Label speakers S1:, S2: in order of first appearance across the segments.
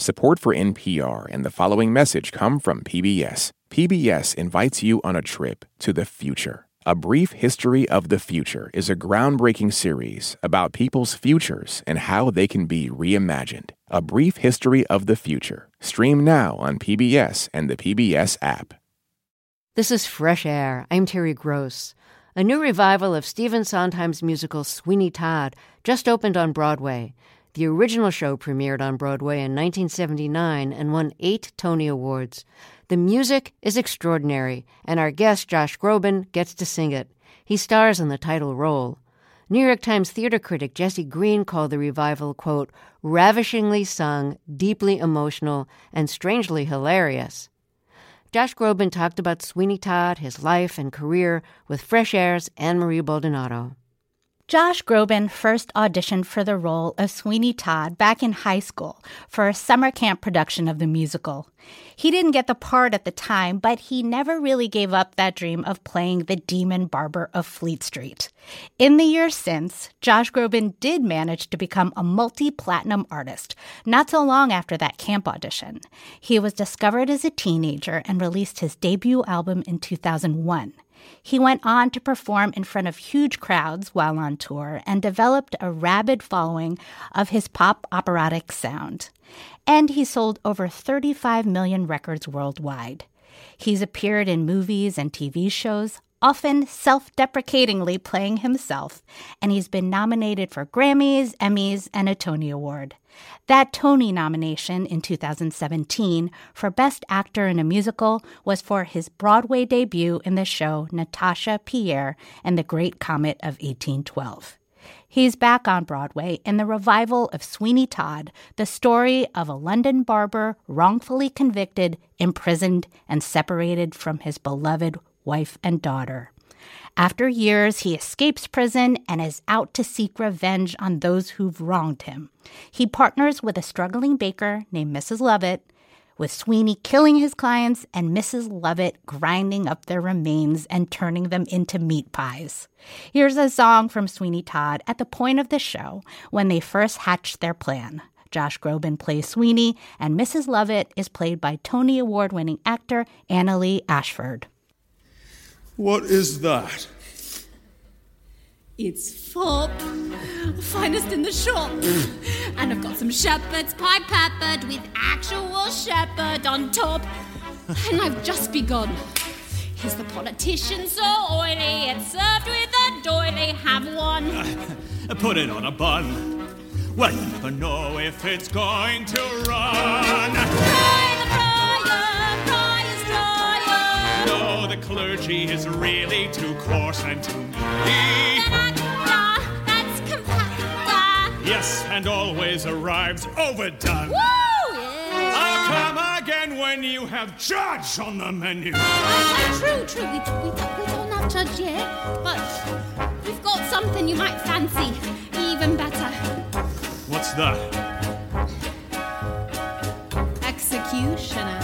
S1: Support for NPR and the following message come from PBS. PBS invites you on a trip to the future. A Brief History of the Future is a groundbreaking series about people's futures and how they can be reimagined. A Brief History of the Future. Stream now on PBS and the PBS app.
S2: This is Fresh Air. I'm Terry Gross. A new revival of Stephen Sondheim's musical Sweeney Todd just opened on Broadway. The original show premiered on Broadway in 1979 and won eight Tony Awards. The music is extraordinary, and our guest, Josh Groban, gets to sing it. He stars in the title role. New York Times theater critic Jesse Green called the revival, quote, ravishingly sung, deeply emotional, and strangely hilarious. Josh Groban talked about Sweeney Todd, his life and career, with Fresh Air's Anne Marie Baldonado.
S3: Josh Groban first auditioned for the role of Sweeney Todd back in high school for a summer camp production of the musical. He didn't get the part at the time, but he never really gave up that dream of playing the demon barber of Fleet Street. In the years since, Josh Groban did manage to become a multi platinum artist, not so long after that camp audition. He was discovered as a teenager and released his debut album in 2001. He went on to perform in front of huge crowds while on tour and developed a rabid following of his pop operatic sound. And he sold over 35 million records worldwide. He's appeared in movies and TV shows, often self deprecatingly playing himself, and he's been nominated for Grammys, Emmys, and a Tony Award. That Tony nomination in 2017 for Best Actor in a Musical was for his Broadway debut in the show Natasha Pierre and the Great Comet of 1812. He's back on Broadway in the revival of Sweeney Todd, the story of a London barber wrongfully convicted, imprisoned, and separated from his beloved wife and daughter. After years, he escapes prison and is out to seek revenge on those who've wronged him. He partners with a struggling baker named Mrs. Lovett, with Sweeney killing his clients and Mrs. Lovett grinding up their remains and turning them into meat pies. Here's a song from Sweeney Todd at the point of the show when they first hatched their plan. Josh Groban plays Sweeney, and Mrs. Lovett is played by Tony Award winning actor Annaleigh Ashford.
S4: What is that?
S5: It's fop, finest in the shop. and I've got some shepherd's pie peppered with actual shepherd on top. And I've just begun. Is the politician so oily? It's served with a doily. Have one.
S4: Put it on a bun. Well, you never know if it's going to run. Clergy is really too coarse and too meaty.
S5: That's compact.
S4: Yes, and always arrives overdone.
S5: Woo! Yeah.
S4: I'll come again when you have judge on the menu.
S5: True, true. We, we, we don't have judge yet, but we've got something you might fancy. Even better.
S4: What's that?
S5: Executioner.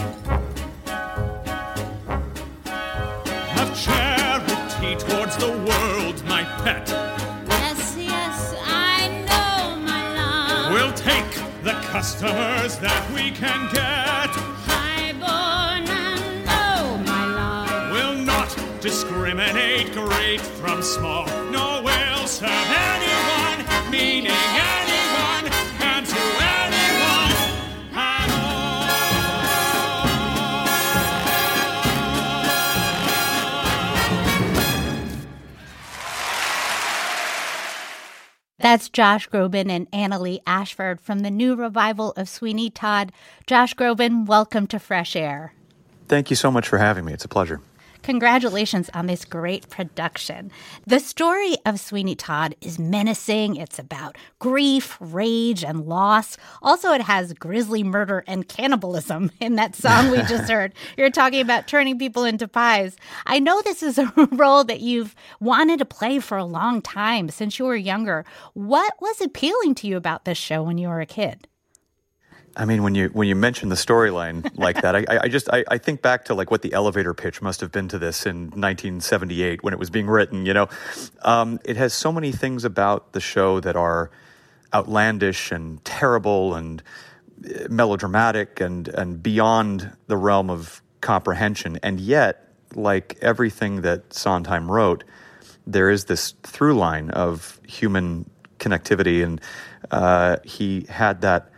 S4: Customers that we can get.
S5: Highborn and low, my love.
S4: We'll not discriminate great from small. No, we'll serve anyone, meaning
S3: That's Josh Groban and Annaleigh Ashford from the new revival of Sweeney Todd. Josh Groban, welcome to Fresh Air.
S6: Thank you so much for having me. It's a pleasure.
S3: Congratulations on this great production. The story of Sweeney Todd is menacing. It's about grief, rage, and loss. Also, it has grisly murder and cannibalism in that song we just heard. You're talking about turning people into pies. I know this is a role that you've wanted to play for a long time since you were younger. What was appealing to you about this show when you were a kid?
S6: I mean, when you when you mention the storyline like that, I, I just I, I think back to like what the elevator pitch must have been to this in 1978 when it was being written. You know, um, it has so many things about the show that are outlandish and terrible and melodramatic and and beyond the realm of comprehension. And yet, like everything that Sondheim wrote, there is this through line of human connectivity, and uh, he had that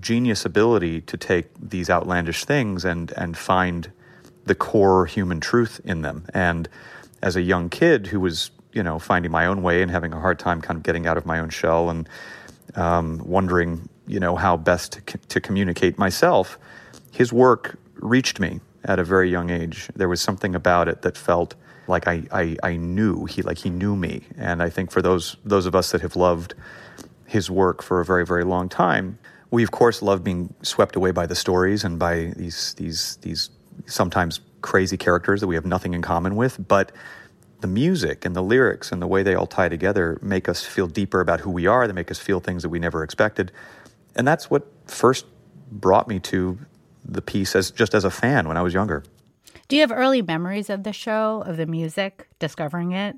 S6: genius ability to take these outlandish things and and find the core human truth in them. And as a young kid who was, you know, finding my own way and having a hard time kind of getting out of my own shell and um, wondering, you know, how best to, to communicate myself, his work reached me at a very young age. There was something about it that felt like I, I, I knew he like he knew me. And I think for those those of us that have loved his work for a very very long time, we of course love being swept away by the stories and by these these these sometimes crazy characters that we have nothing in common with, but the music and the lyrics and the way they all tie together make us feel deeper about who we are. They make us feel things that we never expected. And that's what first brought me to the piece as just as a fan when I was younger.
S3: Do you have early memories of the show, of the music, discovering it?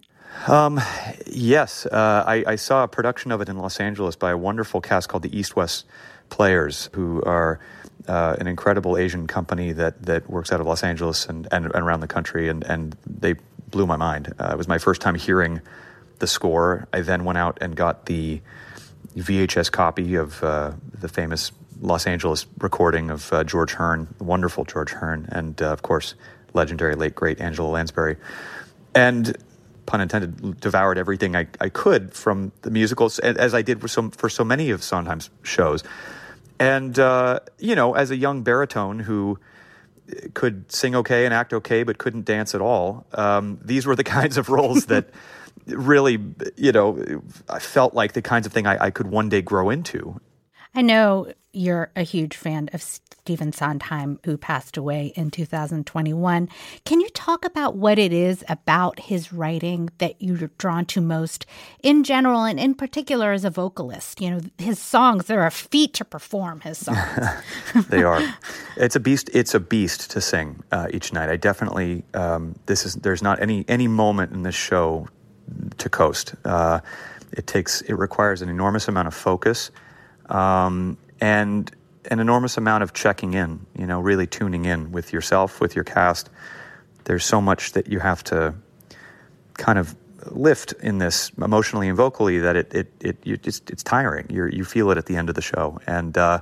S6: Um, yes. Uh, I, I, saw a production of it in Los Angeles by a wonderful cast called the East West Players, who are uh, an incredible Asian company that that works out of Los Angeles and, and, and around the country, and, and they blew my mind. Uh, it was my first time hearing the score. I then went out and got the VHS copy of uh, the famous Los Angeles recording of uh, George Hearn, wonderful George Hearn, and uh, of course, legendary late great Angela Lansbury, and pun intended, devoured everything I, I could from the musicals, as I did for so, for so many of Sondheim's shows. And, uh, you know, as a young baritone who could sing okay and act okay, but couldn't dance at all, um, these were the kinds of roles that really, you know, I felt like the kinds of thing I, I could one day grow into.
S3: I know you're a huge fan of Stephen Sondheim, who passed away in 2021. Can you talk about what it is about his writing that you're drawn to most in general and in particular as a vocalist? You know, his songs, they're a feat to perform his songs.
S6: they are. It's a beast. It's a beast to sing uh, each night. I definitely, um, this is, there's not any, any moment in this show to coast. Uh, it takes, it requires an enormous amount of focus um, and an enormous amount of checking in, you know, really tuning in with yourself, with your cast. There's so much that you have to kind of lift in this emotionally and vocally that it it, it you, it's, it's tiring. You you feel it at the end of the show, and uh,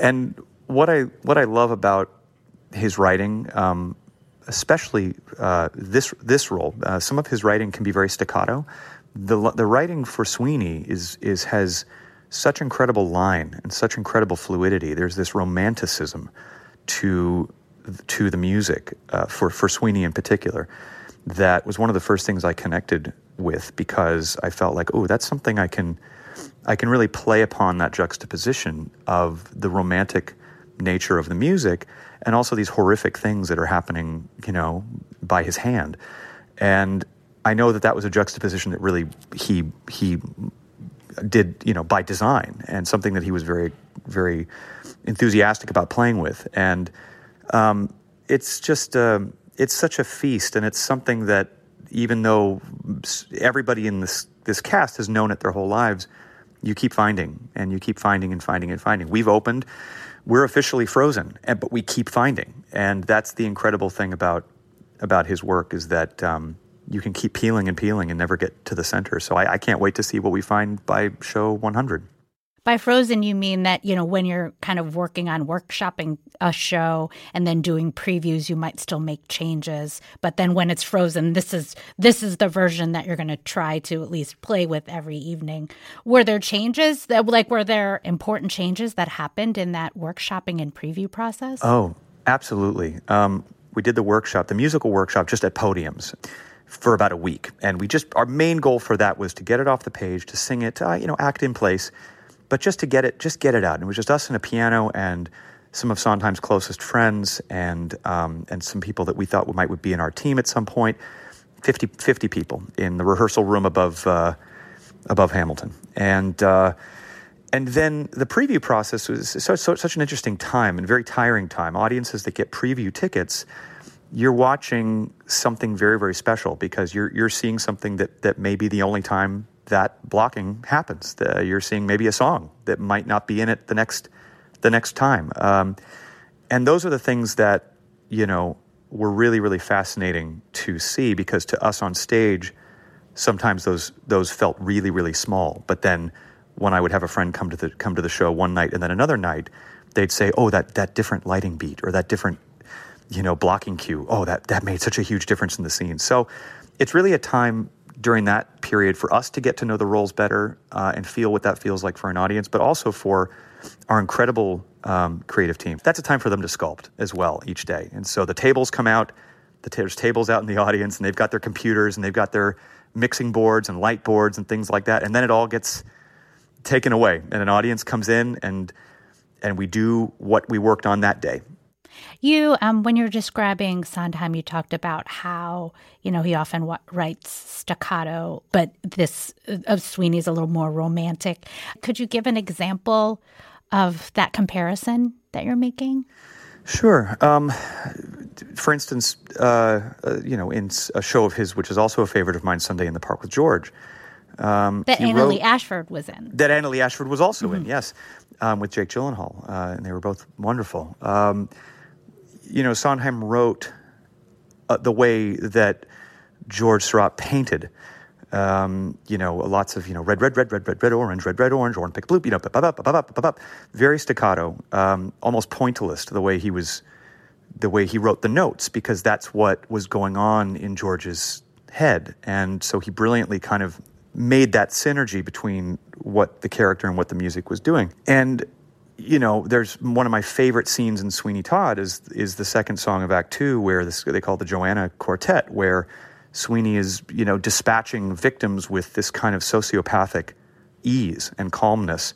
S6: and what I what I love about his writing, um, especially uh, this this role, uh, some of his writing can be very staccato. The the writing for Sweeney is is has such incredible line and such incredible fluidity. There's this romanticism to to the music uh, for for Sweeney in particular that was one of the first things I connected with because I felt like oh that's something I can I can really play upon that juxtaposition of the romantic nature of the music and also these horrific things that are happening you know by his hand and I know that that was a juxtaposition that really he he did you know by design and something that he was very very enthusiastic about playing with. And um, it's just uh, it's such a feast and it's something that even though everybody in this this cast has known it their whole lives you keep finding and you keep finding and finding and finding. We've opened we're officially frozen but we keep finding. And that's the incredible thing about about his work is that um, you can keep peeling and peeling and never get to the center. So I, I can't wait to see what we find by show 100.
S3: By frozen, you mean that, you know, when you're kind of working on workshopping a show and then doing previews, you might still make changes. But then when it's frozen, this is this is the version that you're going to try to at least play with every evening. Were there changes that like were there important changes that happened in that workshopping and preview process?
S6: Oh, absolutely. Um, we did the workshop, the musical workshop, just at podiums for about a week. And we just, our main goal for that was to get it off the page, to sing it, uh, you know, act in place, but just to get it, just get it out. And it was just us and a piano and some of Sondheim's closest friends and, um, and some people that we thought might would be in our team at some point. 50, 50 people in the rehearsal room above, uh, above Hamilton. And, uh, and then the preview process was so, so, such an interesting time and very tiring time. Audiences that get preview tickets, you're watching something very, very special because you're you're seeing something that that may be the only time that blocking happens. The, you're seeing maybe a song that might not be in it the next the next time. Um, and those are the things that you know were really really fascinating to see because to us on stage, sometimes those those felt really really small. But then when I would have a friend come to the come to the show one night and then another night, they'd say, "Oh, that that different lighting beat or that different you know blocking cue. Oh, that that made such a huge difference in the scene." So it's really a time during that period for us to get to know the roles better uh, and feel what that feels like for an audience, but also for our incredible um, creative team. That's a time for them to sculpt as well each day. And so the tables come out, the t- there's tables out in the audience, and they've got their computers and they've got their mixing boards and light boards and things like that. And then it all gets taken away, and an audience comes in and and we do what we worked on that day.
S3: You, um, when you're describing Sondheim, you talked about how you know he often w- writes staccato, but this uh, of Sweeney's a little more romantic. Could you give an example of that comparison that you're making?
S6: Sure. Um, for instance, uh, uh, you know, in a show of his, which is also a favorite of mine, Sunday in the Park with George.
S3: Um, that Anna Lee Ashford was in.
S6: That Anna Lee Ashford was also mm-hmm. in, yes, um, with Jake Gyllenhaal, uh, and they were both wonderful. Um, you know, Sondheim wrote uh, the way that George Seurat painted. Um, you know, lots of you know red, red, red, red, red, red, orange, red, red, orange, orange, pick blue. You know, very staccato, um, almost pointillist. The way he was, the way he wrote the notes, because that's what was going on in George's head, and so he brilliantly kind of made that synergy between what the character and what the music was doing. And you know, there's one of my favorite scenes in Sweeney Todd is is the second song of Act Two, where this they call the Joanna Quartet, where Sweeney is you know dispatching victims with this kind of sociopathic ease and calmness,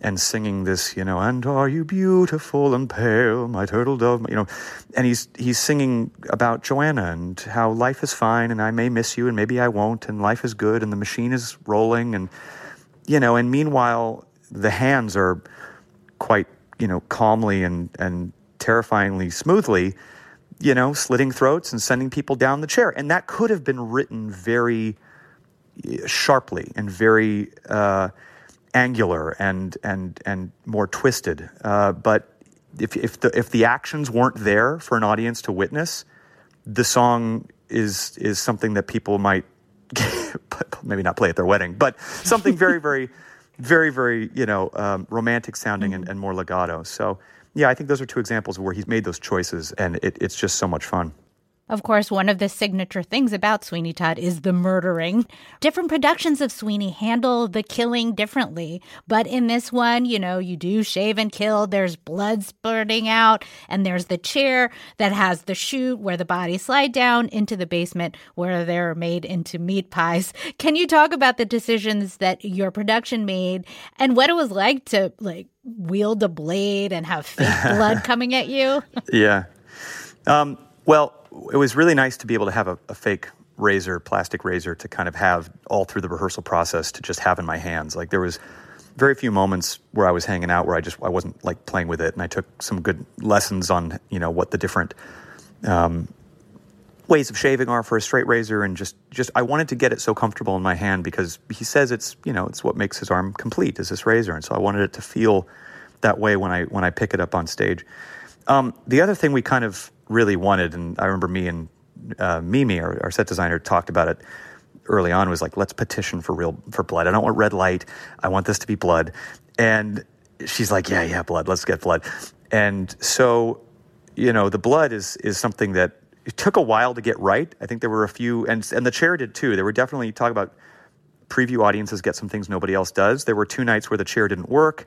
S6: and singing this, you know, and are you beautiful and pale, my turtle dove, you know, and he's he's singing about Joanna and how life is fine and I may miss you and maybe I won't and life is good and the machine is rolling and you know, and meanwhile the hands are quite, you know, calmly and, and terrifyingly smoothly, you know, slitting throats and sending people down the chair. And that could have been written very eh, sharply and very uh, angular and and and more twisted. Uh, but if if the if the actions weren't there for an audience to witness, the song is is something that people might maybe not play at their wedding, but something very very very, very, you know, um, romantic sounding mm-hmm. and, and, more legato. So, yeah, I think those are two examples of where he's made those choices, and it, it's just so much fun.
S3: Of course, one of the signature things about Sweeney Todd is the murdering. Different productions of Sweeney handle the killing differently, but in this one, you know, you do shave and kill. There's blood spurting out, and there's the chair that has the chute where the bodies slide down into the basement where they're made into meat pies. Can you talk about the decisions that your production made and what it was like to like wield a blade and have fake blood coming at you?
S6: yeah. Um, well, it was really nice to be able to have a, a, fake razor, plastic razor, to kind of have all through the rehearsal process to just have in my hands. Like there was very few moments where I was hanging out where I just I wasn't like playing with it, and I took some good lessons on you know what the different um, ways of shaving are for a straight razor, and just just I wanted to get it so comfortable in my hand because he says it's you know it's what makes his arm complete is this razor, and so I wanted it to feel that way when I when I pick it up on stage. Um, the other thing we kind of really wanted, and I remember me and uh, Mimi, our, our, set designer, talked about it early on. Was like, let's petition for real for blood. I don't want red light. I want this to be blood. And she's like, yeah, yeah, blood. Let's get blood. And so, you know, the blood is is something that it took a while to get right. I think there were a few, and and the chair did too. There were definitely talk about preview audiences get some things nobody else does. There were two nights where the chair didn't work,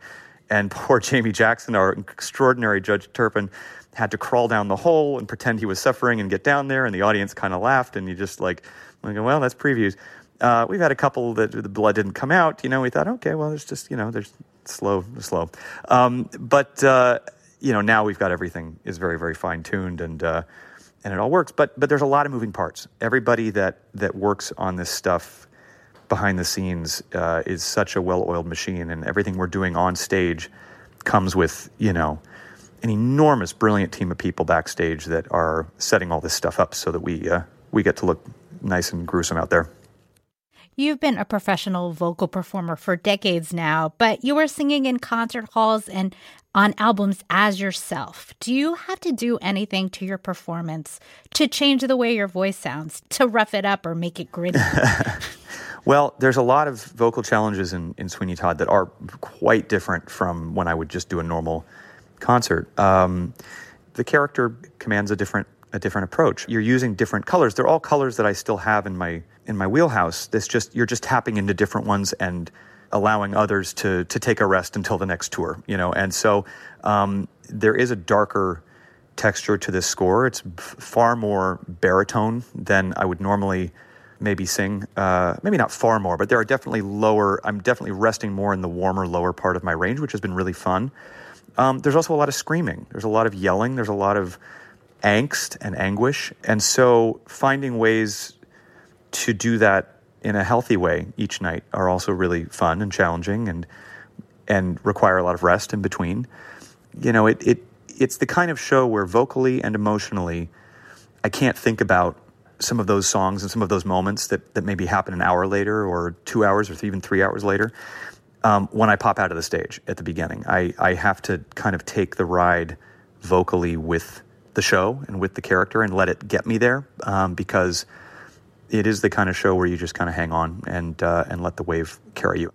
S6: and poor Jamie Jackson, our extraordinary Judge Turpin, had to crawl down the hole and pretend he was suffering and get down there, and the audience kind of laughed, and you just like, well, that's previews. Uh, we've had a couple that the blood didn't come out. You know, we thought, okay, well, it's just you know, there's slow, slow. Um, but uh, you know, now we've got everything is very, very fine tuned and uh, and it all works. But but there's a lot of moving parts. Everybody that that works on this stuff behind the scenes uh, is such a well-oiled machine, and everything we're doing on stage comes with you know an enormous, brilliant team of people backstage that are setting all this stuff up so that we uh, we get to look nice and gruesome out there.
S3: You've been a professional vocal performer for decades now, but you were singing in concert halls and on albums as yourself. Do you have to do anything to your performance to change the way your voice sounds, to rough it up or make it gritty?
S6: Well, there's a lot of vocal challenges in, in Sweeney Todd that are quite different from when I would just do a normal concert. Um, the character commands a different a different approach. You're using different colors. They're all colors that I still have in my in my wheelhouse. This just you're just tapping into different ones and allowing others to to take a rest until the next tour. You know, and so um, there is a darker texture to this score. It's f- far more baritone than I would normally maybe sing. Uh, maybe not far more, but there are definitely lower. I'm definitely resting more in the warmer lower part of my range, which has been really fun. Um, there's also a lot of screaming. There's a lot of yelling. There's a lot of angst and anguish. And so finding ways to do that in a healthy way each night are also really fun and challenging and and require a lot of rest in between. You know, it, it it's the kind of show where vocally and emotionally I can't think about some of those songs and some of those moments that, that maybe happen an hour later or two hours or even three hours later um, when I pop out of the stage at the beginning. I, I have to kind of take the ride vocally with the show and with the character and let it get me there um, because it is the kind of show where you just kind of hang on and uh, and let the wave carry you.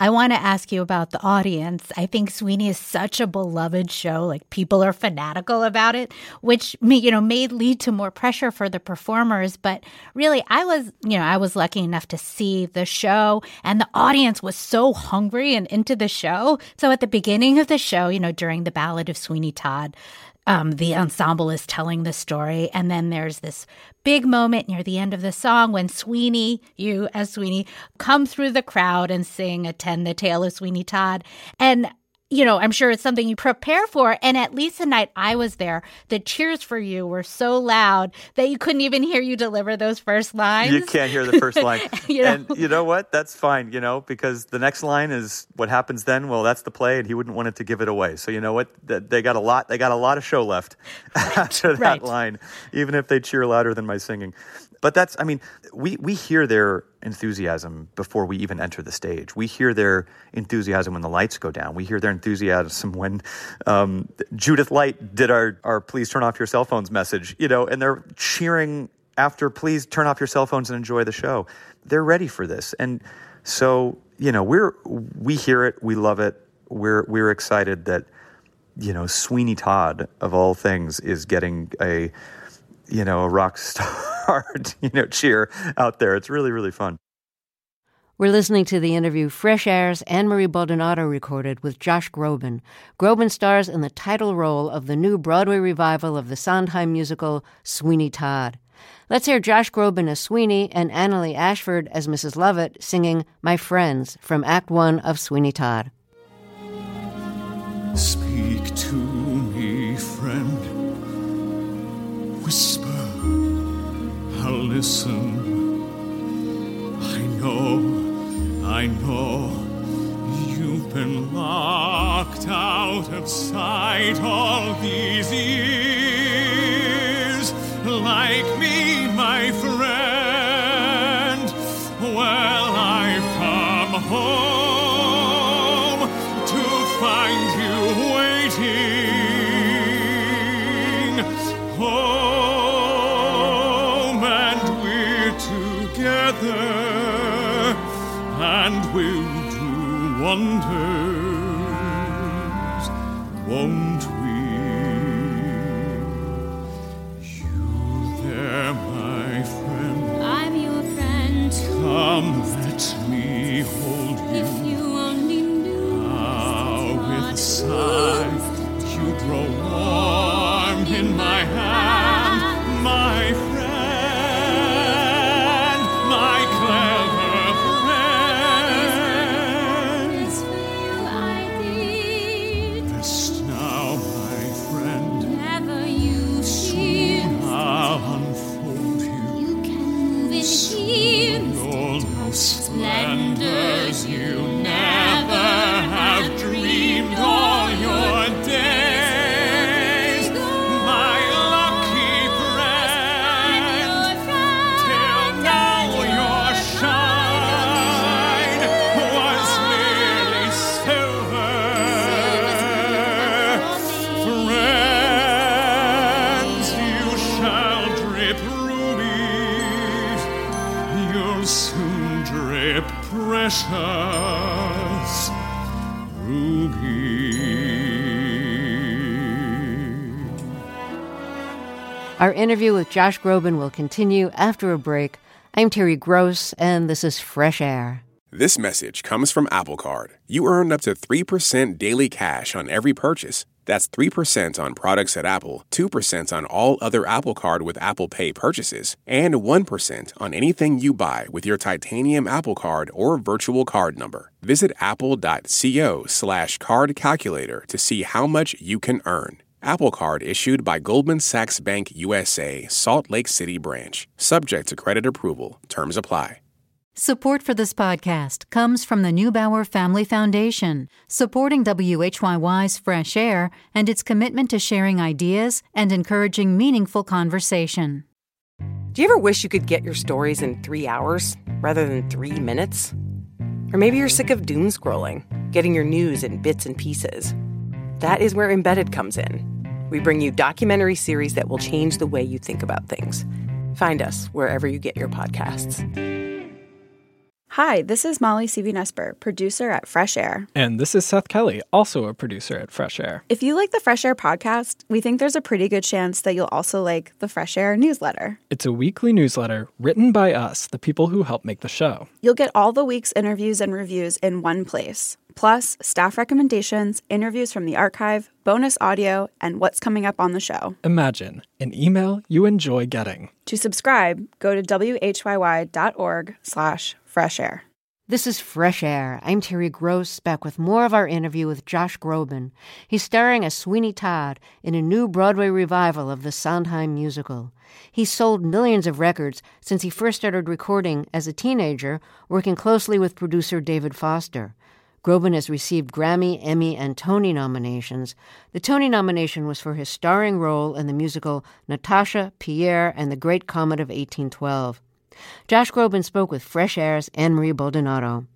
S3: I want to ask you about the audience. I think Sweeney is such a beloved show. Like people are fanatical about it, which may, you know may lead to more pressure for the performers. But really, I was you know I was lucky enough to see the show, and the audience was so hungry and into the show. So at the beginning of the show, you know, during the Ballad of Sweeney Todd, um, the ensemble is telling the story. And then there's this big moment near the end of the song when Sweeney, you as Sweeney, come through the crowd and sing Attend the Tale of Sweeney Todd. And you know, I'm sure it's something you prepare for. And at least the night I was there, the cheers for you were so loud that you couldn't even hear you deliver those first lines.
S6: You can't hear the first line.
S3: you know?
S6: And you know what? That's fine, you know, because the next line is what happens then. Well, that's the play, and he wouldn't want it to give it away. So you know what? They got a lot. They got a lot of show left after that
S3: right.
S6: line, even if they cheer louder than my singing. But that's, I mean, we, we hear their enthusiasm before we even enter the stage. We hear their enthusiasm when the lights go down. We hear their enthusiasm when um, Judith Light did our, our please turn off your cell phones message, you know, and they're cheering after please turn off your cell phones and enjoy the show. They're ready for this. And so, you know, we're, we hear it, we love it. We're, we're excited that, you know, Sweeney Todd of all things is getting a, you know, a rock star, you know, cheer out there. It's really, really fun.
S2: We're listening to the interview Fresh Air's Anne Marie Baldonado recorded with Josh Groban. Groban stars in the title role of the new Broadway revival of the Sondheim musical Sweeney Todd. Let's hear Josh Groban as Sweeney and Annaleigh Ashford as Mrs. Lovett singing My Friends from Act One of Sweeney Todd.
S4: Speak to Whisper, I'll listen. I know, I know, you've been locked out of sight all these years. Like me, my friend. Well, I've come home wonders,
S2: interview with Josh Groban will continue after a break. I'm Terry Gross, and this is Fresh Air.
S1: This message comes from Apple Card. You earn up to 3% daily cash on every purchase. That's 3% on products at Apple, 2% on all other Apple Card with Apple Pay purchases, and 1% on anything you buy with your titanium Apple Card or virtual card number. Visit apple.co slash card calculator to see how much you can earn. Apple Card issued by Goldman Sachs Bank USA, Salt Lake City branch. Subject to credit approval. Terms apply.
S7: Support for this podcast comes from the Neubauer Family Foundation, supporting WHYY's Fresh Air and its commitment to sharing ideas and encouraging meaningful conversation.
S8: Do you ever wish you could get your stories in three hours rather than three minutes? Or maybe you're sick of doom scrolling, getting your news in bits and pieces. That is where Embedded comes in. We bring you documentary series that will change the way you think about things. Find us wherever you get your podcasts.
S9: Hi, this is Molly C.V. Nesper, producer at Fresh Air.
S10: And this is Seth Kelly, also a producer at Fresh Air.
S9: If you like the Fresh Air podcast, we think there's a pretty good chance that you'll also like the Fresh Air newsletter.
S10: It's a weekly newsletter written by us, the people who help make the show.
S9: You'll get all the week's interviews and reviews in one place, plus staff recommendations, interviews from the archive, bonus audio, and what's coming up on the show.
S10: Imagine an email you enjoy getting.
S9: To subscribe, go to whyy.org slash fresh air.
S2: This is Fresh Air. I'm Terry Gross, back with more of our interview with Josh Groban. He's starring as Sweeney Todd in a new Broadway revival of the Sondheim musical. He's sold millions of records since he first started recording as a teenager, working closely with producer David Foster. Groban has received Grammy, Emmy, and Tony nominations. The Tony nomination was for his starring role in the musical Natasha, Pierre, and the Great Comet of 1812. Josh Groban spoke with Fresh Air's Anne Marie Baldonado.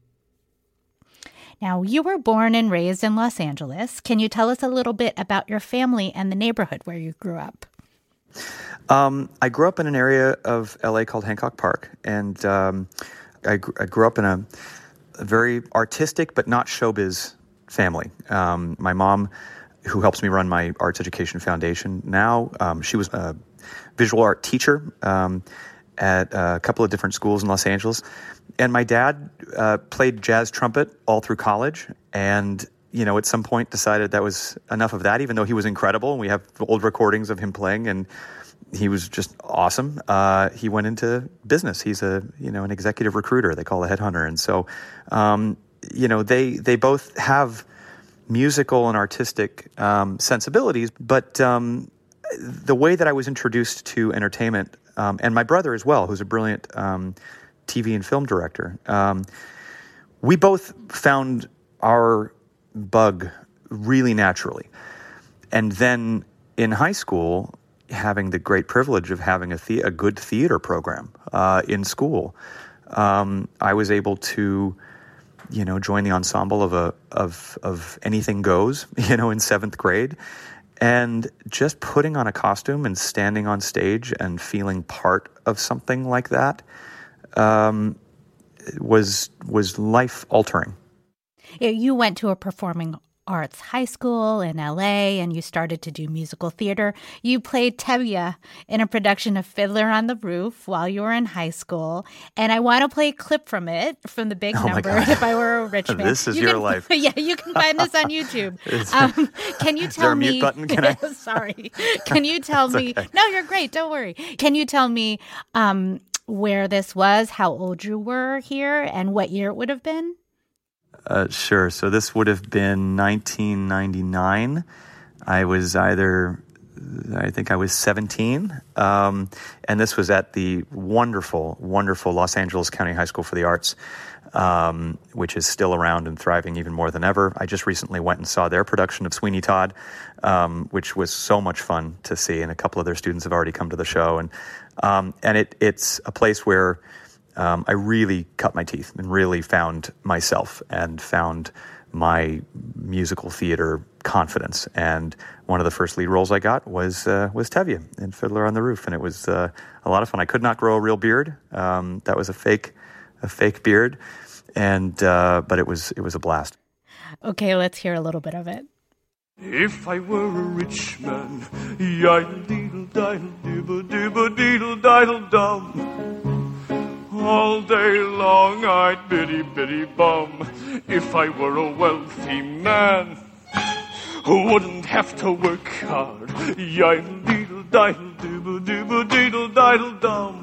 S3: Now, you were born and raised in Los Angeles. Can you tell us a little bit about your family and the neighborhood where you grew up?
S6: Um, I grew up in an area of LA called Hancock Park, and um, I, gr- I, grew up in a, a, very artistic but not showbiz family. Um, my mom, who helps me run my arts education foundation now, um, she was a visual art teacher um, at a couple of different schools in Los Angeles. And my dad uh, played jazz trumpet all through college. And, you know, at some point decided that was enough of that, even though he was incredible. And we have old recordings of him playing and he was just awesome. Uh, he went into business. He's a, you know, an executive recruiter. They call a headhunter. And so, um, you know, they, they both have musical and artistic um, sensibilities, but um, the way that I was introduced to entertainment um, and my brother as well, who's a brilliant um, TV and film director. Um, we both found our bug really naturally. And then in high school, having the great privilege of having a, the- a good theater program uh, in school, um, I was able to, you know, join the ensemble of a of of anything goes, you know, in seventh grade, and just putting on a costume and standing on stage and feeling part of something like that um, was was life altering.
S3: You went to a performing arts high school in LA and you started to do musical theater. You played Tevye in a production of Fiddler on the Roof while you were in high school. And I want to play a clip from it from the big
S6: Oh
S3: number if I were a rich man.
S6: This is
S3: You
S6: your
S3: can-
S6: life.
S3: Yeah, you can find this on YouTube. Um, can you tell me?
S6: Can I-
S3: Sorry. Can you tell me
S6: okay.
S3: No, you're great. Don't worry. Can you tell me um, where this was, how old you were here, and what year it would have been?
S6: Uh, sure. So this would have been 1999. I was either, I think I was 17. Um, and this was at the wonderful, wonderful Los Angeles County High School for the Arts, um, which is still around and thriving even more than ever. I just recently went and saw their production of Sweeney Todd, um, which was so much fun to see. And a couple of their students have already come to the show. And, um, and it, it's a place where um, I really cut my teeth and really found myself and found my musical theater confidence. And one of the first lead roles I got was uh, was Tevye in Fiddler on the Roof, and it was uh, a lot of fun. I could not grow a real beard; um, that was a fake a fake beard. and uh, but it was it was a blast.
S3: Okay, let's hear a little bit of it.
S11: If I were a rich man, yiddle deedle diddle dibble dibble deedle diddle dum. All day long I'd biddy biddy bum. If I were a wealthy man, who wouldn't have to work hard, yiddle deedle diddle dibble dibble deedle diddle dum.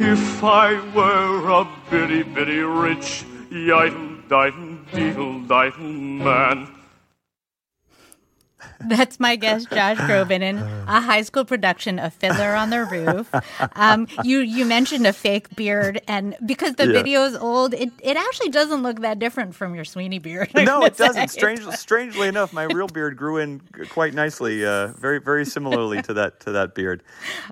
S11: If I were a bitty bitty rich, yiddle diddle deedle diddle man.
S3: That's my guest, Josh Groban, in a high school production of Fiddler on the Roof. Um, you you mentioned a fake beard, and because the
S6: Yeah.
S3: video is old, it, it actually doesn't look that different from your Sweeney beard. I'm
S6: no, it doesn't.
S3: say.
S6: Strangely, strangely enough, my real beard grew in quite nicely, uh, very, very similarly to that to that beard.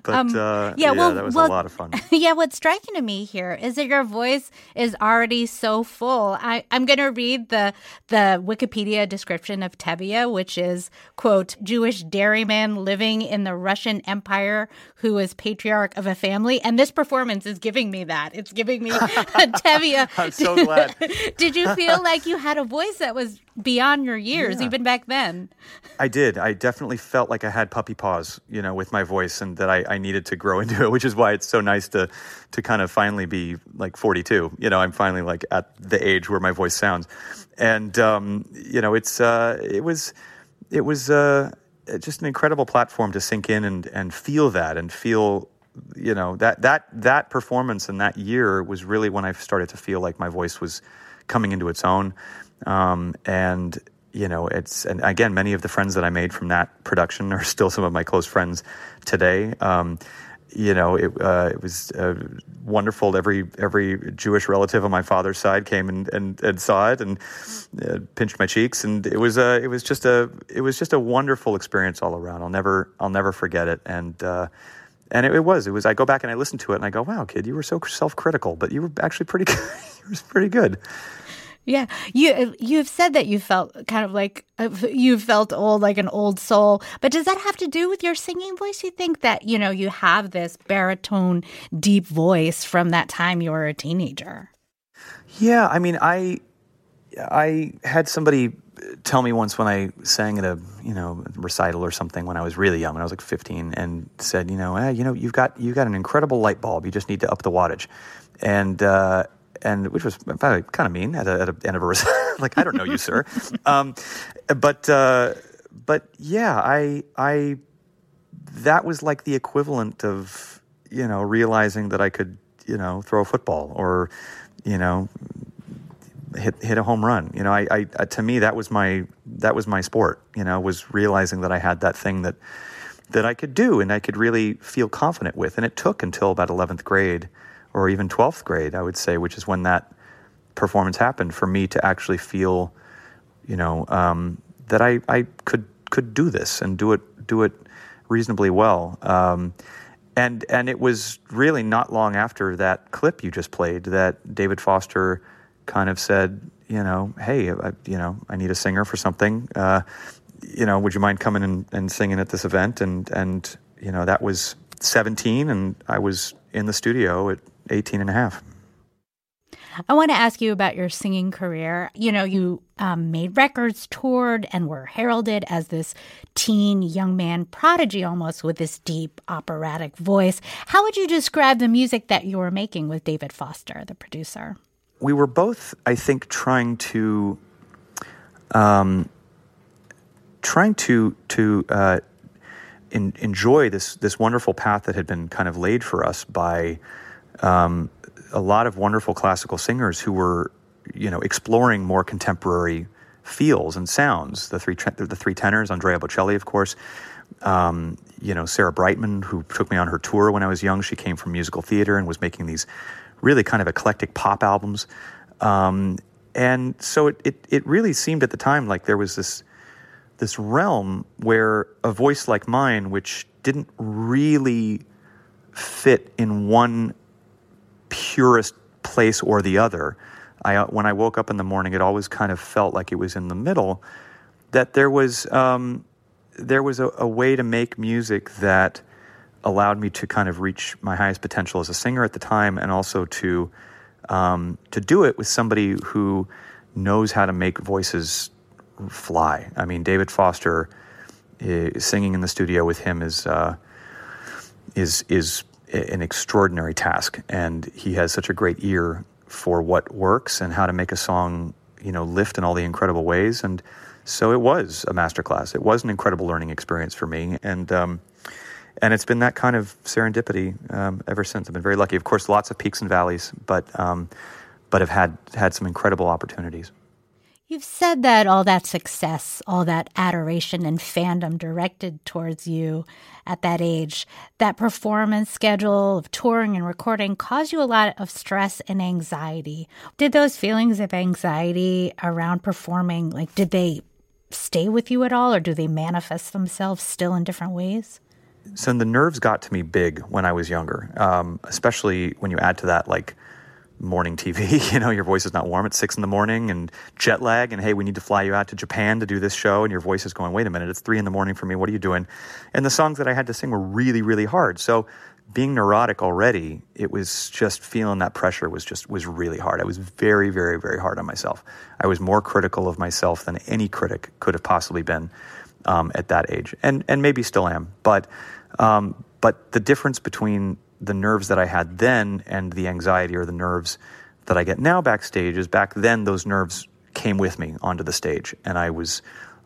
S6: But
S3: Um,
S6: uh,
S3: yeah, well-
S6: that was
S3: well-
S6: a lot of fun.
S3: yeah, what's striking to me here is that your voice is already so full. I, I'm going to read the the Wikipedia description of Tevye, which is quote Jewish dairyman living in the Russian Empire who is patriarch of a family, and this performance is giving me that. It's giving me Tevye.
S6: I'm so glad.
S3: Did you feel like you had a voice that was beyond your years,
S6: Yeah.
S3: even back then?
S6: I did. I definitely felt like I had puppy paws, you know, with my voice, and that I, I needed to grow into it. Which is why it's so nice to to kind of finally be like 42. You know, I'm finally like at the age where my voice sounds, and um, you know, it's uh, it was it was uh, just an incredible platform to sink in and and feel that and feel. You know that that that performance and that year was really when I started to feel like my voice was coming into its own, um, and you know it's and again many of the friends that i made from that production are still some of my close friends today um, you know it, uh, it was uh, wonderful every every jewish relative on my father's side came and, and, and saw it and uh, pinched my cheeks. And it was a it was just a it was just a wonderful experience all around. I'll never i'll never forget it. And uh, and it, it was it was i go back and i listen to it and i go wow kid you were so self-critical but you were actually pretty good. You were pretty good
S3: Yeah, you you've said that you felt kind of like uh, you felt old, like an old soul. But does that have to do with your singing voice? You think that you know you have this baritone, deep voice from that time you were a teenager?
S6: Yeah, I mean, I I had somebody tell me once when I sang at a you know recital or something when I was really young, when I was like 15, and said, you know, eh, you know, you've got you have got an incredible light bulb. You just need to up the wattage, and uh, and which was kind of mean at a, at a end of a recital. like I don't know you, sir, um, but uh, but yeah, I I that was like the equivalent of you know realizing that I could you know throw a football or you know hit hit a home run. You know, I, I uh, to me that was my that was my sport. You know, was realizing that I had that thing that that I could do and I could really feel confident with. And it took until about eleventh grade or even twelfth grade, I would say, which is when that performance happened for me to actually feel, you know, um, that I, I could could do this and do it do it reasonably well. Um, and and it was really not long after that clip you just played that David Foster kind of said, you know, hey, I, you know, I need a singer for something. Uh, you know, would you mind coming and, and singing at this event? And and you know, that was 17, and I was in the studio at 18 and a half.
S3: I want to ask you about your singing career. You know, you um, made records, toured, and were heralded as this teen young man prodigy almost with this deep operatic voice. How would you describe the music that you were making with David Foster, the producer?
S6: we were both, I think, trying to, um, trying to to uh, in, enjoy this this wonderful path that had been kind of laid for us by um, a lot of wonderful classical singers who were, you know, exploring more contemporary feels and sounds. The three the three tenors, Andrea Bocelli, of course. Um, you know, Sarah Brightman, who took me on her tour when I was young. She came from musical theater and was making these really kind of eclectic pop albums. Um, and so it, it, it really seemed at the time like there was this this realm where a voice like mine, which didn't really fit in one purest place or the other, I, uh, when I woke up in the morning, it always kind of felt like it was in the middle. That there was um, there was a, a way to make music that allowed me to kind of reach my highest potential as a singer at the time, and also to um, to do it with somebody who knows how to make voices fly. I mean, David Foster uh, singing in the studio with him is uh, is is an extraordinary task, and he has such a great ear for what works and how to make a song, you know, lift in all the incredible ways. And so it was a masterclass. It was an incredible learning experience for me, and um, and it's been that kind of serendipity um, ever since. I've been very lucky. Of course, lots of peaks and valleys, but um, but have had had some incredible opportunities.
S3: You've said that all that success, all that adoration and fandom directed towards you at that age, that performance schedule of touring and recording caused you a lot of stress and anxiety. Did those feelings of anxiety around performing, like, did they stay with you at all or do they manifest themselves still in different ways?
S6: So the nerves got to me big when I was younger, um, especially when you add to that, like, morning TV. You know, your voice is not warm at six in the morning and jet lag. And hey, we need to fly you out to Japan to do this show. And your voice is going, wait a minute, it's three in the morning for me. What are you doing? And the songs that I had to sing were really, really hard. So being neurotic already, it was just feeling that pressure was just was really hard. I was very, very, very hard on myself. I was more critical of myself than any critic could have possibly been um, at that age, and and maybe still am. But um, but the difference between the nerves that I had then and the anxiety or the nerves that I get now backstage is back then those nerves came with me onto the stage. And I was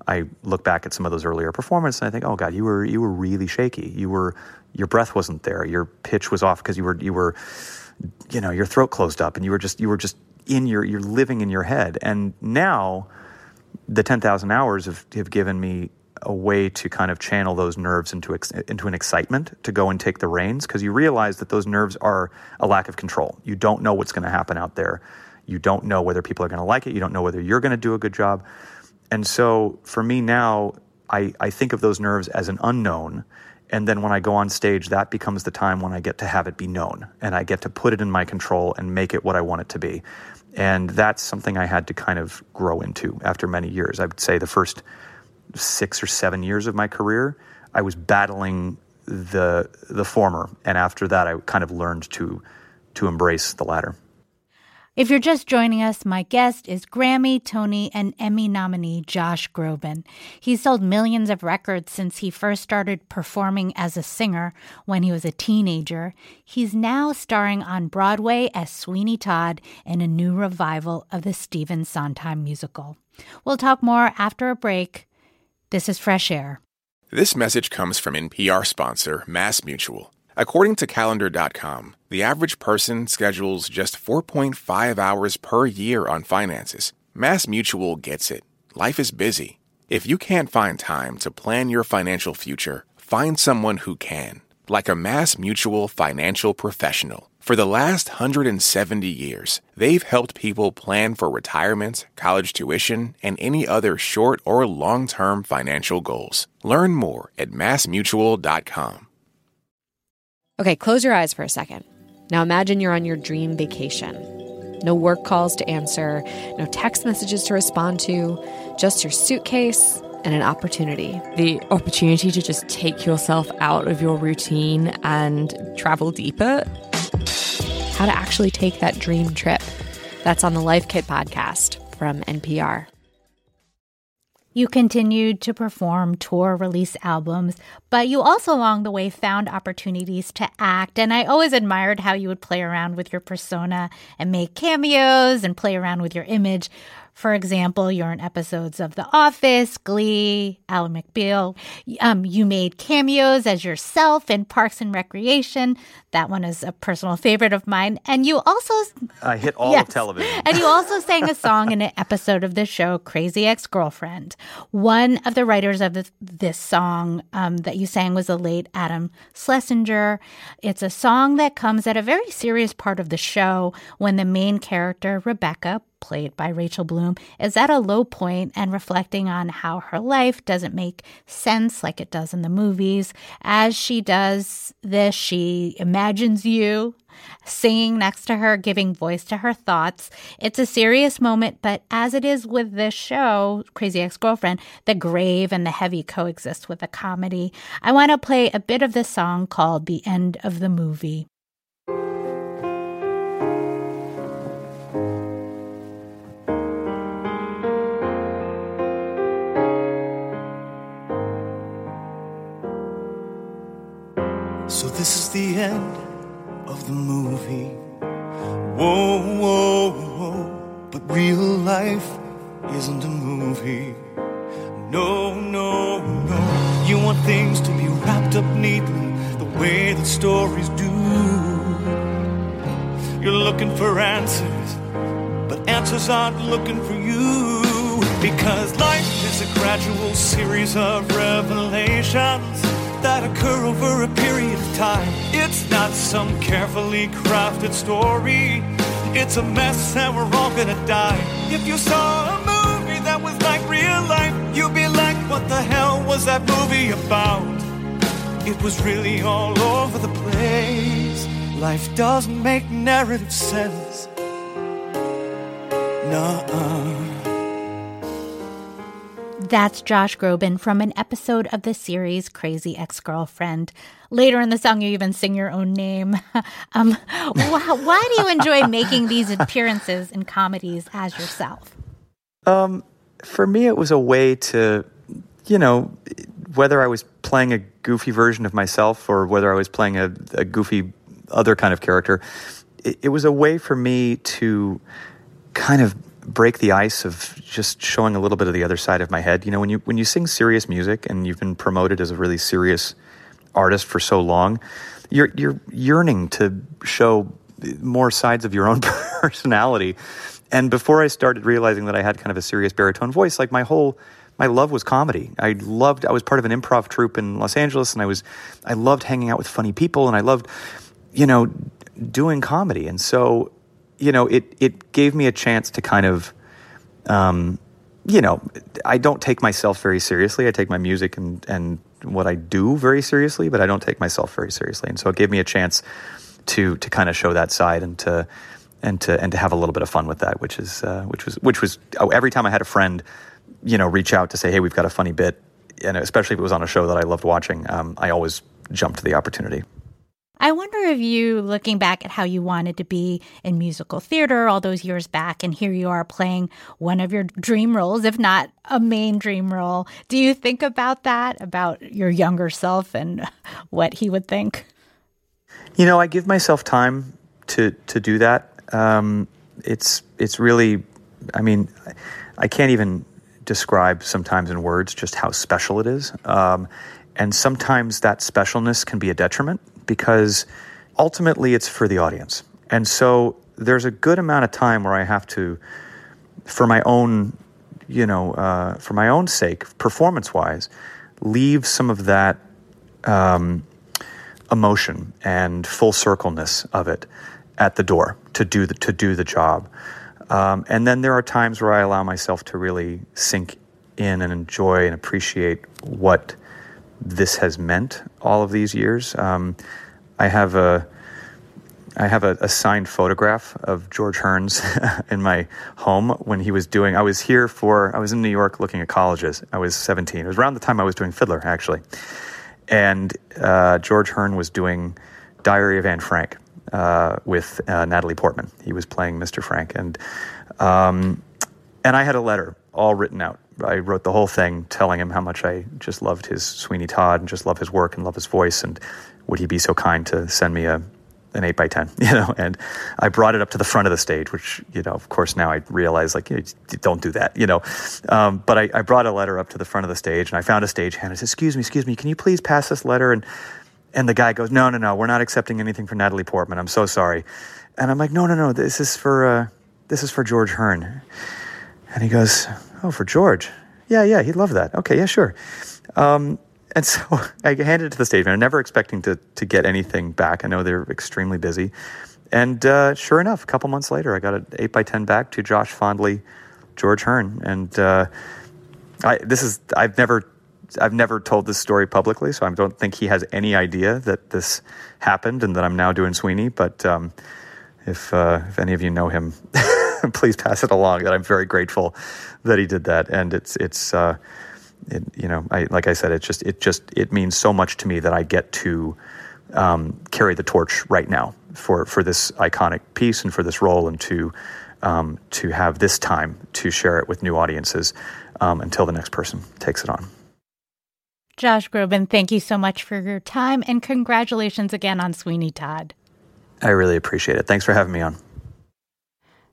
S6: I look back at some of those earlier performances and I think oh god you were you were really shaky. You were your breath wasn't there. Your pitch was off because you were you were you know your throat closed up and you were just you were just in your you're living in your head. And now the 10,000 hours have, have given me a way to kind of channel those nerves into ex- into an excitement to go and take the reins because you realize that those nerves are a lack of control. You don't know what's going to happen out there. You don't know whether people are going to like it. You don't know whether you're going to do a good job. And so for me now, I, I think of those nerves as an unknown. And then when I go on stage, that becomes the time when I get to have it be known and I get to put it in my control and make it what I want it to be. And that's something I had to kind of grow into after many years. I would say the first six or seven years of my career, I was battling the the former, and after that, I kind of learned to to embrace the latter.
S3: If you're just joining us, my guest is Grammy, Tony, and Emmy nominee Josh Groban. He's sold millions of records since he first started performing as a singer when he was a teenager. He's now starring on Broadway as Sweeney Todd in a new revival of the Stephen Sondheim musical. We'll talk more after a break. This is Fresh Air.
S1: This message comes from NPR sponsor Mass Mutual. According to calendar.com, the average person schedules just 4.5 hours per year on finances. Mass Mutual gets it. Life is busy. If you can't find time to plan your financial future, find someone who can, like a Mass Mutual financial professional. For the last 170 years, they've helped people plan for retirement, college tuition, and any other short or long term financial goals. Learn more at massmutual.com.
S12: Okay, close your eyes for a second. Now imagine you're on your dream vacation. No work calls to answer, no text messages to respond to, just your suitcase and an opportunity.
S13: The opportunity to just take yourself out of your routine and travel deeper
S12: how to actually take that dream trip. That's on the Life Kit podcast from NPR.
S3: You continued to perform, tour, release albums, but you also along the way found opportunities to act. And I always admired how you would play around with your persona and make cameos and play around with your image. For example, you're in episodes of The Office, Glee, Ally McBeal. Um, you made cameos as yourself in Parks and Recreation. That one is a personal favorite of mine. And you also.
S6: I hit all yes, of television.
S3: and you also sang a song in an episode of the show, Crazy Ex Girlfriend. One of the writers of this, this song um, that you sang was the late Adam Schlesinger. It's a song that comes at a very serious part of the show when the main character, Rebecca, played by Rachel Bloom, is at a low point and reflecting on how her life doesn't make sense like it does in the movies. As she does this, she imagines you singing next to her, giving voice to her thoughts. It's a serious moment, but as it is with this show, Crazy Ex Girlfriend, the grave and the heavy coexist with the comedy. I want to play a bit of the song called The End of the Movie.
S11: The end of the movie. Whoa, whoa, whoa. But real life isn't a movie. No, no, no. You want things to be wrapped up neatly the way that stories do. You're looking for answers, but answers aren't looking for you. Because life is a gradual series of revelations that occur over a period of time. It's not some carefully crafted story. It's a mess and we're all gonna die. If you saw a movie that was like real life, you'd be like, what the hell was that movie about? It was really all over the place. Life doesn't make narrative sense. Nuh-uh.
S3: That's Josh Groban from an episode of the series Crazy Ex Girlfriend. Later in the song, you even sing your own name. um, why, why do you enjoy making these appearances in comedies as yourself?
S6: Um, for me, it was a way to, you know, whether I was playing a goofy version of myself or whether I was playing a, a goofy other kind of character, it, it was a way for me to kind of break the ice of just showing a little bit of the other side of my head. You know, when you when you sing serious music and you've been promoted as a really serious artist for so long, you're you're yearning to show more sides of your own personality. And before I started realizing that I had kind of a serious baritone voice, like my whole my love was comedy. I loved I was part of an improv troupe in Los Angeles and I was I loved hanging out with funny people and I loved you know doing comedy. And so you know, it it gave me a chance to kind of, um, you know, I don't take myself very seriously. I take my music and and what I do very seriously, but I don't take myself very seriously. And so it gave me a chance to to kind of show that side and to and to and to have a little bit of fun with that, which is uh, which was which was oh, every time I had a friend, you know, reach out to say, hey, we've got a funny bit, and especially if it was on a show that I loved watching, um, I always jumped to the opportunity.
S3: I wonder if you, looking back at how you wanted to be in musical theater all those years back, and here you are playing one of your dream roles, if not a main dream role. Do you think about that, about your younger self and what he would think?
S6: You know, I give myself time to to do that. Um, it's it's really, I mean, I can't even describe sometimes in words just how special it is. Um, and sometimes that specialness can be a detriment because ultimately it's for the audience. And so there's a good amount of time where I have to, for my own, you know, uh, for my own sake, performance wise, leave some of that um, emotion and full circleness of it at the door to do the, to do the job. Um, and then there are times where I allow myself to really sink in and enjoy and appreciate what this has meant all of these years. Um, I have a I have a, a, signed photograph of George Hearns in my home when he was doing. I was here for. I was in New York looking at colleges. I was 17. It was around the time I was doing Fiddler, actually, and uh, George Hearn was doing Diary of Anne Frank uh, with uh, Natalie Portman. He was playing Mr. Frank, and um, and I had a letter all written out I wrote the whole thing telling him how much I just loved his Sweeney Todd and just love his work and love his voice and would he be so kind to send me a an eight by ten, you know, and I brought it up to the front of the stage, which, you know, of course now I realize like, don't do that, you know. Um, but I, I, brought a letter up to the front of the stage and I found a stage hand. I said, excuse me, excuse me, can you please pass this letter? And, and the guy goes, no, no, no, we're not accepting anything for Natalie Portman. I'm so sorry. And I'm like, no, no, no, this is for, uh, this is for George Hearn. And he goes, oh, for George. Yeah, yeah, he'd love that. Okay, yeah, sure. Um, and so I handed it to the stage manager, never expecting to to get anything back. I know they're extremely busy. And uh, sure enough, a couple months later, I got an eight by ten back to Josh Fondly, George Hearn, and uh, I, this is I've never I've never told this story publicly, so I don't think he has any idea that this happened and that I'm now doing Sweeney. But um, if uh, if any of you know him, please pass it along. That I'm very grateful that he did that, and it's it's uh, it, you know I like I said, it just it just it means so much to me that I get to um, carry the torch right now for for this iconic piece and for this role, and to um, to have this time to share it with new audiences um, until the next person takes it on.
S3: Josh Groban, thank you so much for your time and congratulations again on Sweeney Todd.
S6: I really appreciate it. Thanks for having me on.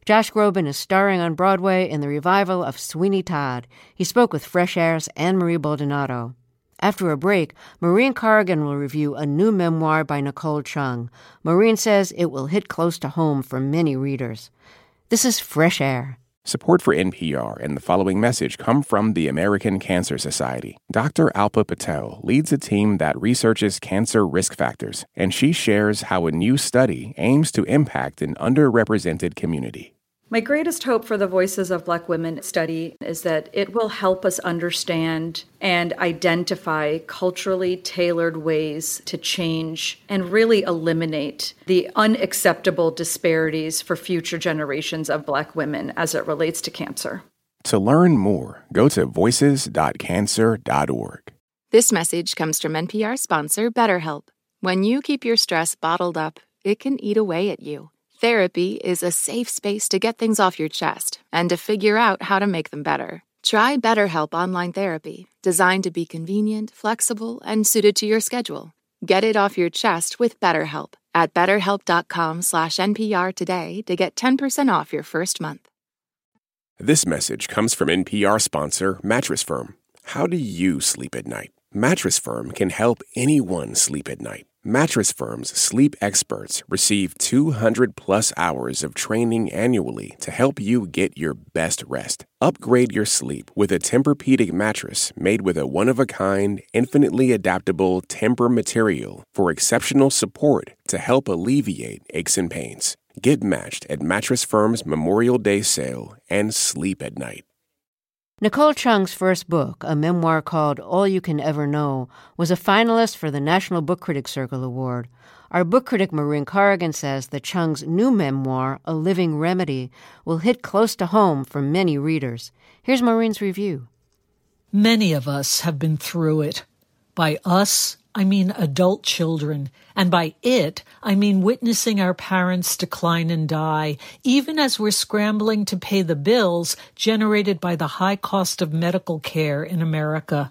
S2: Josh Groban is starring on Broadway in the revival of Sweeney Todd. He spoke with Fresh Air's Ann Marie Baldonado. After a break, Maureen Corrigan will review a new memoir by Nicole Chung. Maureen says it will hit close to home for many readers. This is Fresh Air.
S1: Support for NPR and the following message come from the American Cancer Society. Dr. Alpa Patel leads a team that researches cancer risk factors, and she shares how a new study aims to impact an underrepresented community.
S14: My greatest hope for the Voices of Black Women study is that it will help us understand and identify culturally tailored ways to change and really eliminate the unacceptable disparities for future generations of Black women as it relates to cancer.
S1: To learn more, go to voices.cancer.org.
S15: This message comes from NPR sponsor BetterHelp. When you keep your stress bottled up, it can eat away at you. Therapy is a safe space to get things off your chest and to figure out how to make them better. Try BetterHelp Online Therapy, designed to be convenient, flexible, and suited to your schedule. Get it off your chest with BetterHelp at betterhelp.com/npr today to get 10% off your first month.
S1: This message comes from NPR sponsor Mattress Firm. How do you sleep at night? Mattress Firm can help anyone sleep at night. Mattress Firm's sleep experts receive 200 plus hours of training annually to help you get your best rest. Upgrade your sleep with a Tempur-Pedic mattress made with a one-of-a-kind, infinitely adaptable Tempur material for exceptional support to help alleviate aches and pains. Get matched at Mattress Firm's Memorial Day sale and sleep at night.
S2: Nicole Chung's first book, a memoir called All You Can Ever Know, was a finalist for the National Book Critics Circle Award. Our book critic Maureen Corrigan says that Chung's new memoir, A Living Remedy, will hit close to home for many readers. Here's Maureen's review.
S16: Many of us have been through it. By us, I mean adult children, and by it, I mean witnessing our parents decline and die, even as we're scrambling to pay the bills generated by the high cost of medical care in America.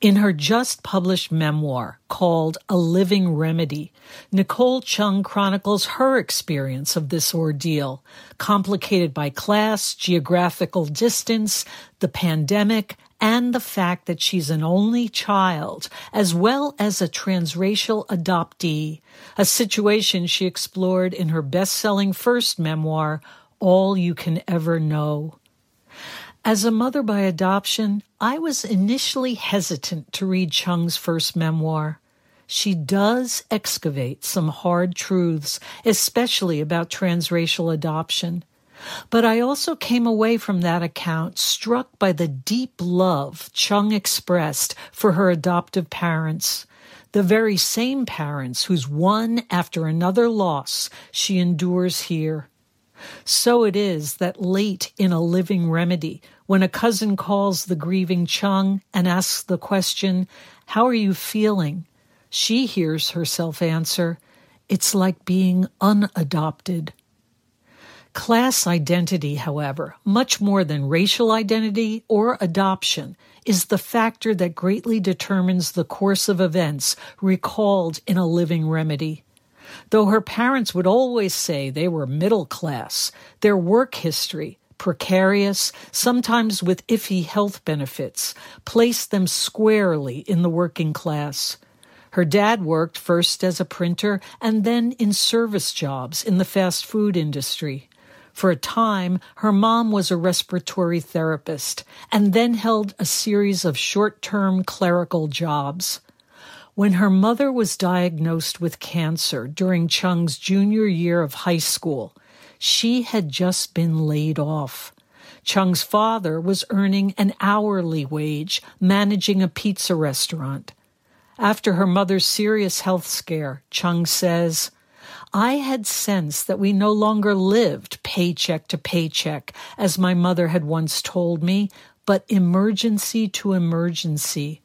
S16: In her just published memoir called A Living Remedy, Nicole Chung chronicles her experience of this ordeal, complicated by class, geographical distance, the pandemic, and the fact that she's an only child, as well as a transracial adoptee, a situation she explored in her best-selling first memoir, All You Can Ever Know. As a mother by adoption, I was initially hesitant to read Chung's first memoir. She does excavate some hard truths, especially about transracial adoption. But I also came away from that account struck by the deep love Chung expressed for her adoptive parents, the very same parents whose one after another loss she endures here. So it is that late in A Living Remedy, when a cousin calls the grieving Chung and asks the question, How are you feeling? She hears herself answer, It's like being unadopted. Class identity, however, much more than racial identity or adoption, is the factor that greatly determines the course of events recalled in a living remedy. Though her parents would always say they were middle class, their work history, precarious, sometimes with iffy health benefits, placed them squarely in the working class. Her dad worked first as a printer and then in service jobs in the fast food industry. For a time, her mom was a respiratory therapist and then held a series of short term clerical jobs. When her mother was diagnosed with cancer during Chung's junior year of high school, she had just been laid off. Chung's father was earning an hourly wage managing a pizza restaurant. After her mother's serious health scare, Chung says, I had sensed that we no longer lived paycheck to paycheck, as my mother had once told me, but emergency to emergency.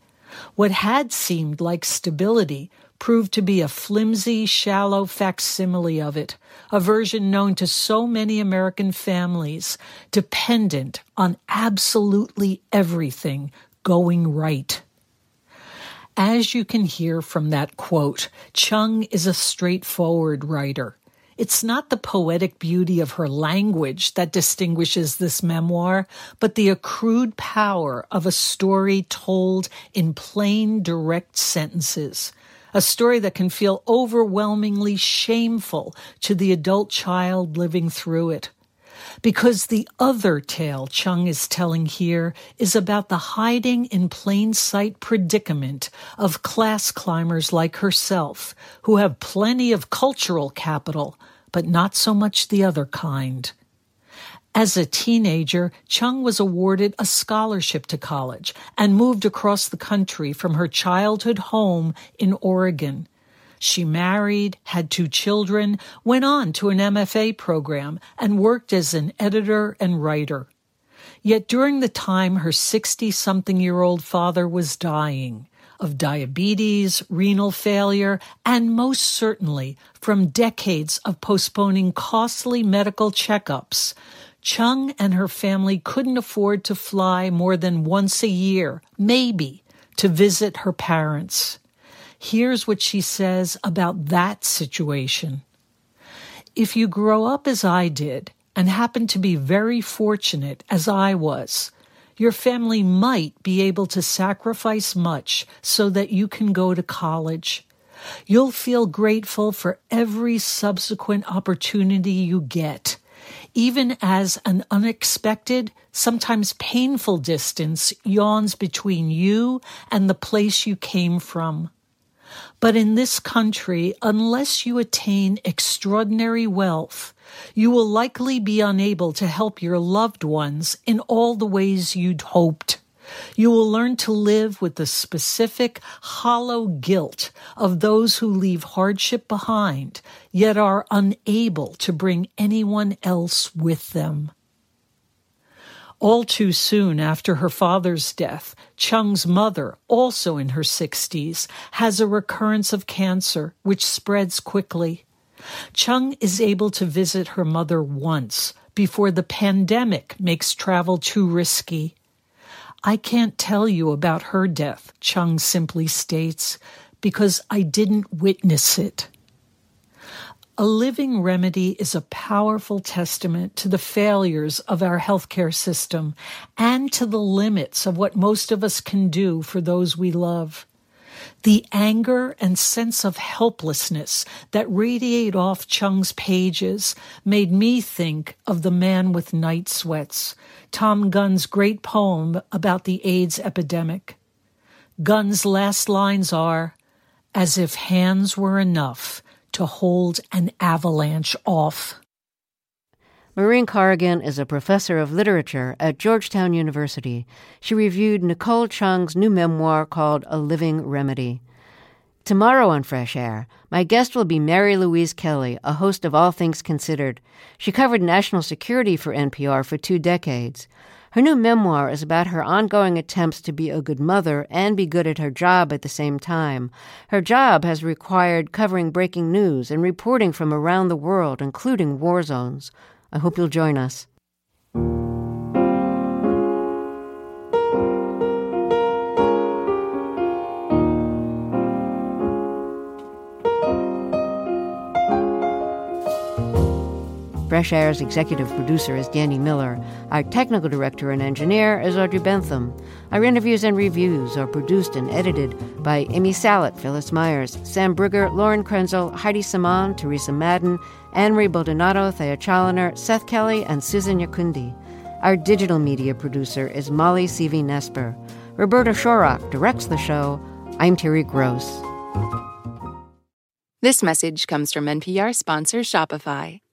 S16: What had seemed like stability proved to be a flimsy, shallow facsimile of it, a version known to so many American families, dependent on absolutely everything going right. As you can hear from that quote, Chung is a straightforward writer. It's not the poetic beauty of her language that distinguishes this memoir, but the accrued power of a story told in plain, direct sentences. A story that can feel overwhelmingly shameful to the adult child living through it. Because the other tale Chung is telling here is about the hiding in plain sight predicament of class climbers like herself, who have plenty of cultural capital, but not so much the other kind. As a teenager, Chung was awarded a scholarship to college and moved across the country from her childhood home in Oregon. She married, had two children, went on to an MFA program, and worked as an editor and writer. Yet during the time her 60 something year old father was dying of diabetes, renal failure, and most certainly from decades of postponing costly medical checkups, Chung and her family couldn't afford to fly more than once a year, maybe, to visit her parents. Here's what she says about that situation. If you grow up as I did and happen to be very fortunate as I was, your family might be able to sacrifice much so that you can go to college. You'll feel grateful for every subsequent opportunity you get, even as an unexpected, sometimes painful distance yawns between you and the place you came from. But in this country, unless you attain extraordinary wealth, you will likely be unable to help your loved ones in all the ways you'd hoped. You will learn to live with the specific, hollow guilt of those who leave hardship behind, yet are unable to bring anyone else with them. All too soon after her father's death, Chung's mother, also in her 60s, has a recurrence of cancer, which spreads quickly. Chung is able to visit her mother once before the pandemic makes travel too risky. I can't tell you about her death, Chung simply states, because I didn't witness it. A living remedy is a powerful testament to the failures of our healthcare system and to the limits of what most of us can do for those we love. The anger and sense of helplessness that radiate off Chung's pages made me think of The Man with Night Sweats, Thom Gunn's great poem about the AIDS epidemic. Gunn's last lines are, as if hands were enough to hold an avalanche off.
S2: Maureen Corrigan is a professor of literature at Georgetown University. She reviewed Nicole Chung's new memoir called A Living Remedy. Tomorrow on Fresh Air, my guest will be Mary Louise Kelly, a host of All Things Considered. She covered national security for NPR for two decades. Her new memoir is about her ongoing attempts to be a good mother and be good at her job at the same time. Her job has required covering breaking news and reporting from around the world, including war zones. I hope you'll join us. Fresh Air's executive producer is Danny Miller. Our technical director and engineer is Audrey Bentham. Our interviews and reviews are produced and edited by Amy Salit, Phyllis Myers, Sam Briger, Lauren Krenzel, Heidi Saman, Therese Madden, Ann-Marie Baldonado, Thea Chaloner, Seth Kelley, and Susan Nyakundi. Our digital media producer is Molly Seavy Nesper. Roberta Shorrock directs the show. I'm Terry Gross.
S15: This message comes from NPR sponsor Shopify.